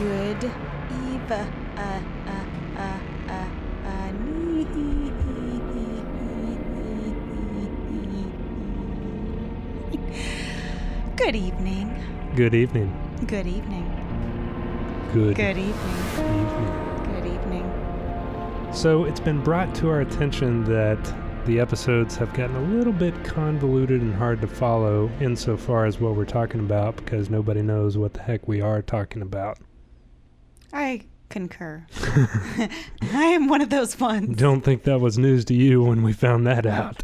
Good eve. Uh, uh, uh, uh, uh, Good evening. Good evening. Good evening. Good, Good evening. evening. Good evening. So it's been brought to our attention that the episodes have gotten a little bit convoluted and hard to follow insofar as what we're talking about because nobody knows what the heck we are talking about. I concur. I am one of those ones. Don't think that was news to you when we found that out.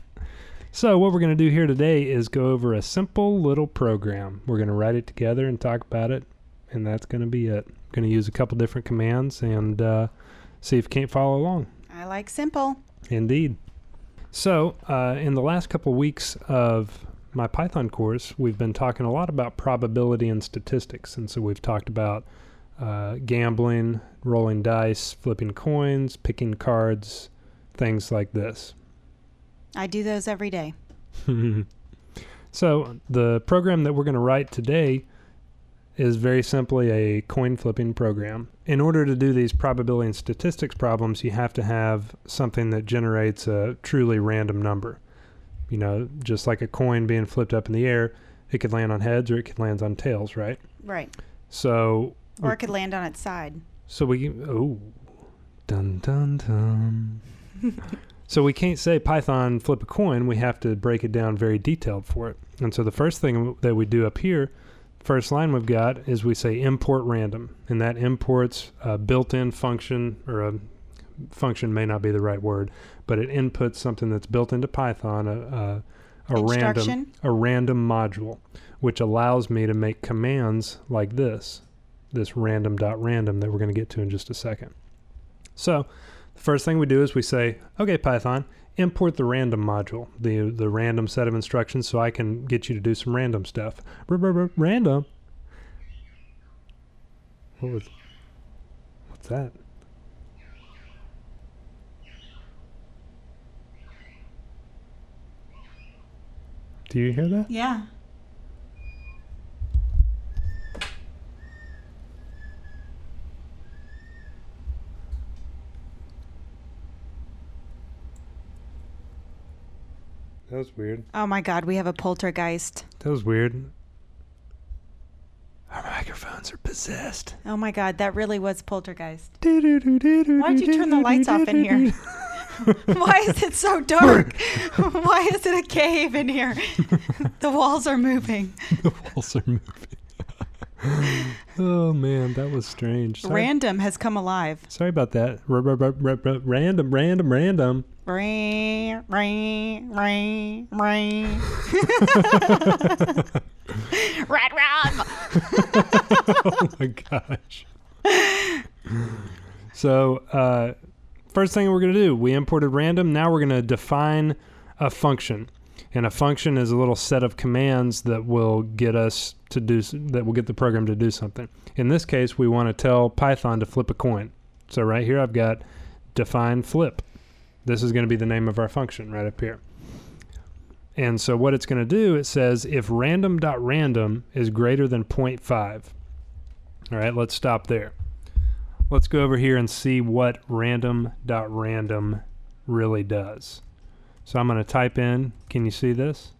So, what we're going to do here today is go over a simple little program. We're going to write it together and talk about it, and that's going to be it. I'm going to use a couple different commands and uh, see if you can't follow along. I like simple. Indeed. So, uh, in the last couple weeks of my Python course, we've been talking a lot about probability and statistics. And so, we've talked about uh, gambling, rolling dice, flipping coins, picking cards, things like this. I do those every day. so, the program that we're going to write today is very simply a coin flipping program. In order to do these probability and statistics problems, you have to have something that generates a truly random number. You know, just like a coin being flipped up in the air, it could land on heads or it could land on tails, right? Right. So, Or it could land on its side. so we oh, dun dun dun. so we can't say Python flip a coin. We have to break it down very detailed for it. And so the first thing that we do up here, first line we've got is we say import random, and that imports a built-in function or a function may not be the right word, but it inputs something that's built into Python, a, a, a random a random module, which allows me to make commands like this, this random dot random that we're going to get to in just a second. So, the first thing we do is we say, "Okay, Python, import the random module, the the random set of instructions, so I can get you to do some random stuff." Random. What was? What's that? Do you hear that? Yeah. That was weird. Oh my God, we have a poltergeist. That was weird. Our microphones are possessed. Oh my God, that really was poltergeist. Why'd you turn the lights off in here? Why is it so dark? Why is it a cave in here? the walls are moving. the walls are moving. Oh man, that was strange. Sorry, Random has come alive. sorry about that. Random, random, random. Ring, ring, ring, ring. Rat rat. oh my gosh. so, uh, first thing we're going to do, we imported random. Now we're going to define a function. And a function is a little set of commands that will get us to do, that will get the program to do something. In this case, we want to tell Python to flip a coin. So, right here, I've got define flip. This is going to be the name of our function right up here. And so what it's going to do, it says if random.random is greater than 0.5. All right, let's stop there. Let's go over here and see what random.random really does. So I'm going to type in, can you see this?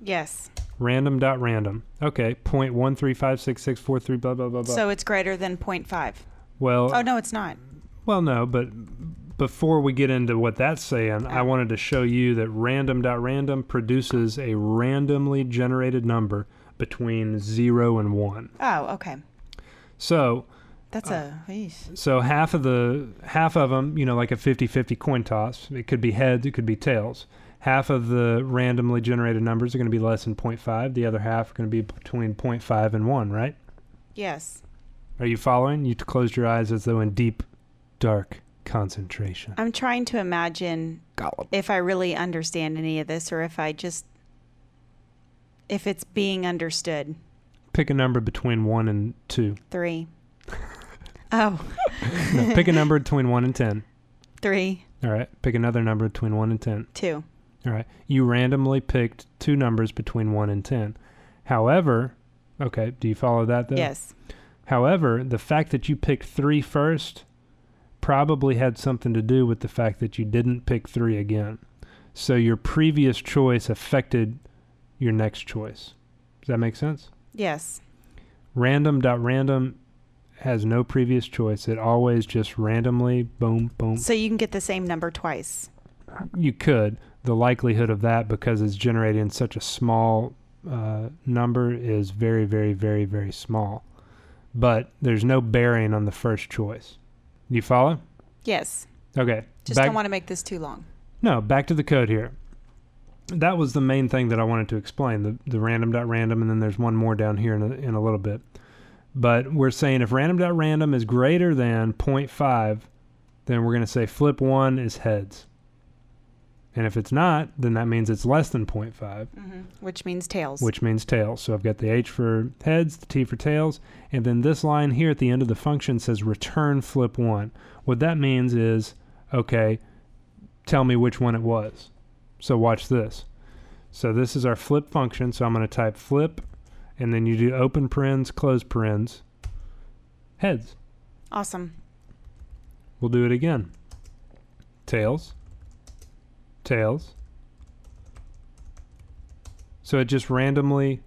Yes. Random.random. Okay, 0.1356643 blah blah blah blah. So it's greater than 0.5. well, Oh, no, it's not. Well, no, but before we get into what that's saying, I Oh. wanted to show you that random dot random produces a randomly generated number between 0 and 1. Oh, okay. So, That's uh, a. eesh. so half of the half of them, you know, like a 50-50 coin toss, it could be heads, it could be tails. Half of the randomly generated numbers are going to be less than 0.5, the other half are going to be between 0.5 and 1, right? Yes. Are you following? You closed your eyes as though in deep dark concentration. I'm trying to imagine Gollum. if I really understand any of this or if I just. If it's being understood. Pick a number between 1 and 2. Three. Oh, No, pick a number between 1 and 10. three, All right. Pick another number between 1 and 10. two. All right. You randomly picked two numbers between 1 and 10. However, okay, do you follow that though? Yes. However, the fact that you picked three first probably had something to do with the fact that you didn't pick three again. So your previous choice affected your next choice. Does that make sense? Yes. Random dot random has no previous choice. It always just randomly boom boom. So you can get the same number twice. You could. The likelihood of that because it's generated in such a small uh, number is very very very very small. But there's no bearing on the first choice. You follow? Yes. Okay. Just back- don't want to make this too long. No, back to the code here. That was the main thing that I wanted to explain the, the random dot random, and then there's one more down here in a, in a little bit. But we're saying if random dot random is greater than 0.5, then we're going to say flip one is heads. And if it's not, then that means it's less than 0.5, Mm-hmm. Which means tails. which means tails. So I've got the H for heads, the T for tails, and then this line here at the end of the function says return flip one. What that means is, okay, tell me which one it was. So watch this. So this is our flip function. So I'm going to type flip, and then you do open parens, close parens, heads. awesome. We'll do it again. Tails, tails. So it just randomly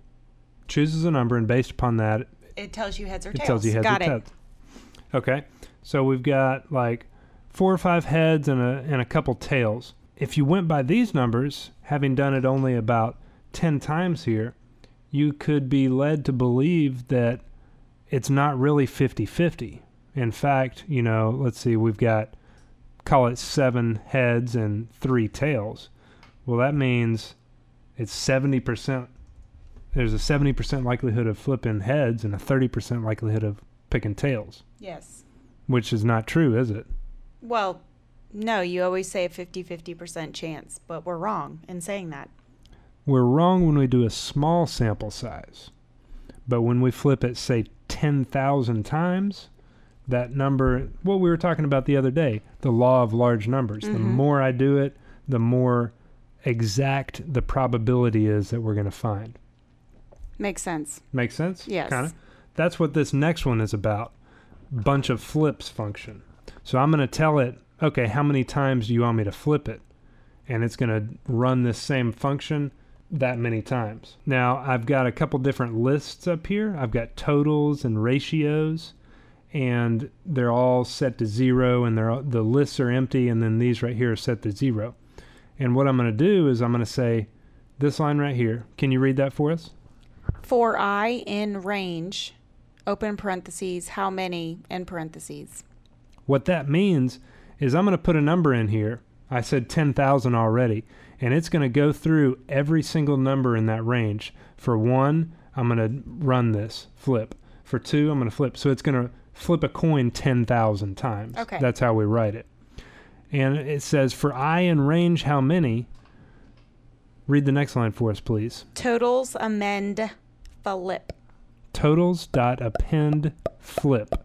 chooses a number, and based upon that, It tells you heads or it tails. It tells you heads Got or it. tails. Okay, so we've got like four or five heads and a and a couple tails. If you went by these numbers, having done it only about ten times here, you could be led to believe that it's not really 50-50. In fact, you know, let's see, we've got call it seven heads and three tails. Well, that means it's seventy percent there's a 70% likelihood of flipping heads and a 30% likelihood of picking tails, Yes. which is not true, is it? Well, no, you always say a 50 50% chance, but we're wrong in saying that. We're wrong when we do a small sample size. But when we flip it, say 10,000 times, that number, what we were talking about the other day, the law of large numbers. The Mhm. more I do it, the more exact the probability is that we're going to find. Makes sense. Makes sense? Yes. Kinda. That's what this next one is about. Bunch of flips function. So I'm going to tell it, okay, how many times do you want me to flip it? And it's going to run this same function that many times. Now, I've got a couple different lists up here. I've got totals and ratios, and they're all set to zero, and they're all, the lists are empty, and then these right here are set to zero. And what I'm going to do is I'm going to say this line right here. Can you read that for us? For I in range, open parentheses, how many, end parentheses. What that means is I'm going to put a number in here. I said 10,000 already, and it's going to go through every single number in that range. For one, I'm going to run this flip. For two, I'm going to flip. So it's going to flip a coin 10,000 times. Okay. That's how we write it. And it says, for I in range, how many? Read the next line for us, please. Totals amend flip. totals dot append flip.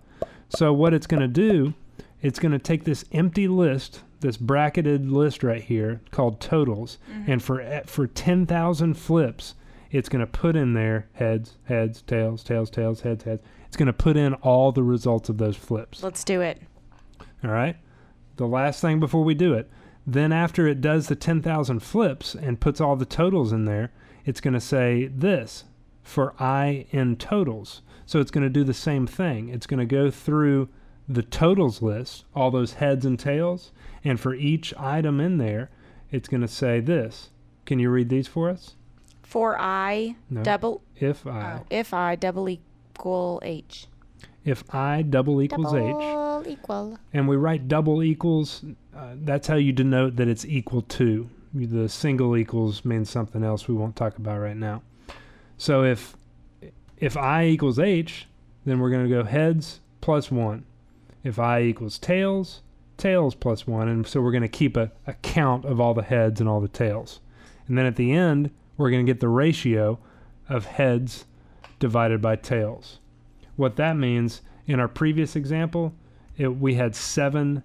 So what it's going to do, it's going to take this empty list, this bracketed list right here called totals, and for eh, for 10,000 flips, it's going to put in there heads, heads, tails, tails, tails, heads, heads. It's going to put in all the results of those flips. Let's do it. All right. The last thing before we do it, then after it does the 10,000 flips and puts all the totals in there, it's going to say this for I in totals. So it's going to do the same thing. It's going to go through the totals list, all those heads and tails, and for each item in there, it's going to say this. Can you read these for us? For I No. double, If I, oh, if I double equal H. if I double equals H, double equal. and we write double equals, uh, that's how you denote that it's equal to. The single equals means something else we won't talk about right now. So if if i equals h, then we're going to go heads plus 1. If i equals tails, tails plus 1. And so we're going to keep a, a count of all the heads and all the tails. And then at the end, we're going to get the ratio of heads divided by tails. What that means in our previous example, it, we had seven,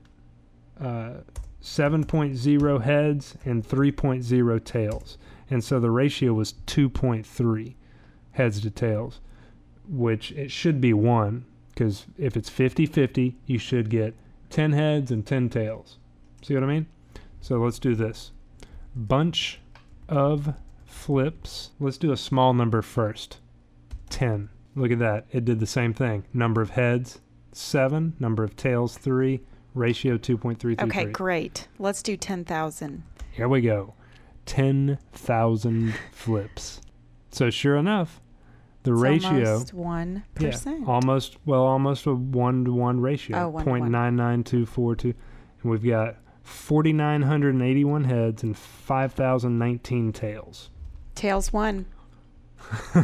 uh, 7.0 heads and 3.0 tails. And so the ratio was 2.3 heads to tails, which it should be one, Because if it's 50 50, you should get 10 heads and 10 tails. See what I mean? So let's do this bunch of flips. Let's do a small number first 10. Look at that. It did the same thing. Number of heads, 7. Number of tails, 3. Ratio 2.333. Okay, great. Let's do 10,000. Here we go. 10,000 flips. So sure enough, the It's ratio almost 1%. yeah, almost well, almost a one to one ratio. Oh, one to one. Point nine nine two four two, and we've got forty nine hundred and eighty one heads and five thousand nineteen tails. Tails one.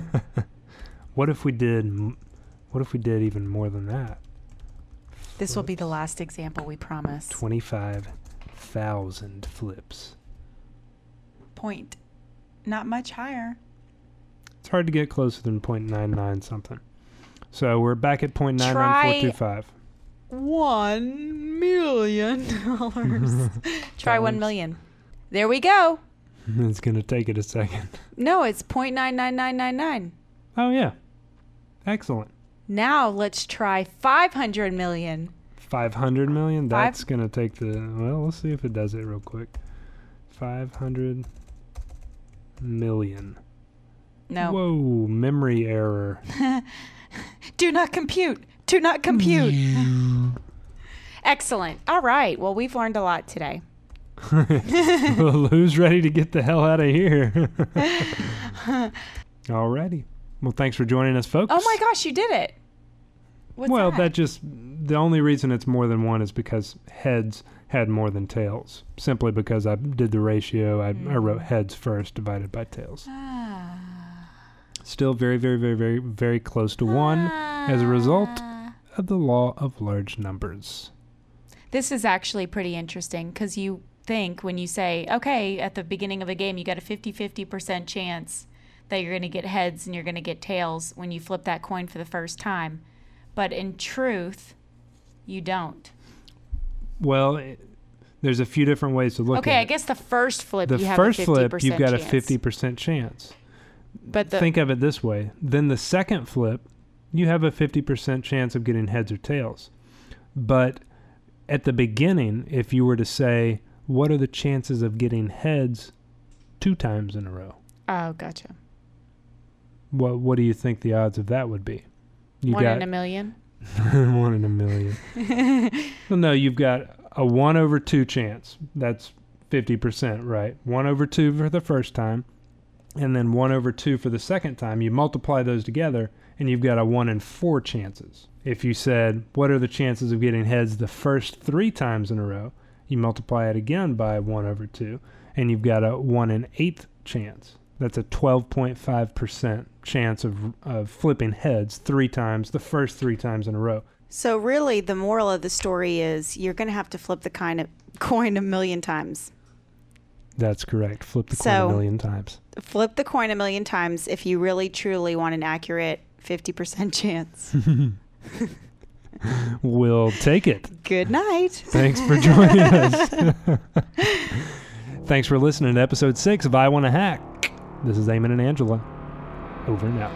What if we did? What if we did even more than that? This will be the last example, we promise. Twenty five thousand flips. Point. Not much higher. It's hard to get closer than point nine nine something. So we're back at point nine nine four two five. One million dollars. Try one million. There we go. It's gonna take it a second. No, it's point nine nine nine nine nine. Oh yeah, excellent. Now let's try 500 million. 500 million? that's going to take the well let's see if it does it real quick 500 million No. whoa memory error Do not compute. Do not compute. Excellent. All right. Well, we've learned a lot today. well, who's ready to get the hell out of here alrighty well thanks for joining us folks Oh my gosh, you did it. What's well that? that just the only reason it's more than one is because heads had more than tails simply because i did the ratio i, I wrote Mm. heads first divided by tails Ah. still very very very very very close to one as a result of the law of large numbers. This is actually pretty interesting because you think when you say, okay, at the beginning of a game, you got a 50 50% chance that you're going to get heads and you're going to get tails when you flip that coin for the first time. But in truth, you don't. Well, it, there's a few different ways to look okay, at it. Okay, I guess the first flip the you have first a 50% flip, you've got chance. a 50% chance. But the, Think of it this way. Then the second flip, you have a 50% chance of getting heads or tails. But at the beginning, if you were to say, what are the chances of getting heads two times in a row? oh, gotcha. What what do you think the odds of that would be? You One got in a million. one in a million. well, no, you've got a one over two chance. That's fifty percent, right? One over two for the first time, and then one over two for the second time. You multiply those together, and you've got a one in four chances. If you said, "What are the chances of getting heads the first three times in a row?" You multiply it again by one over two, and you've got a one in eight chance. That's a 12.5% chance of, of flipping heads three times, the first three times in a row. So really, the moral of the story is you're going to have to flip the kind of coin a million times. That's correct. Flip the coin So- a million times. Flip the coin a million times if you really truly want an accurate 50% chance. We'll take it. Good night. Thanks for joining us. Thanks for listening to episode six of I Want to Hack. This is Eamon and Angela. Over and out.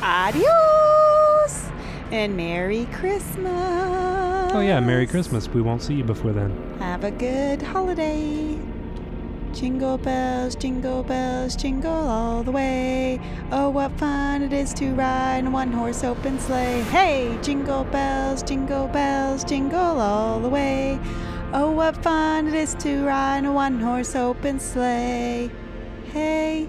Adios and Merry Christmas. Oh, yeah. Merry Christmas. We won't see you before then. Have a good holiday. Jingle bells, jingle bells, jingle all the way. Oh, what fun it is to ride in a one horse open sleigh. Hey, jingle bells, jingle bells, jingle all the way. Oh, what fun it is to ride in a one horse open sleigh. Hey.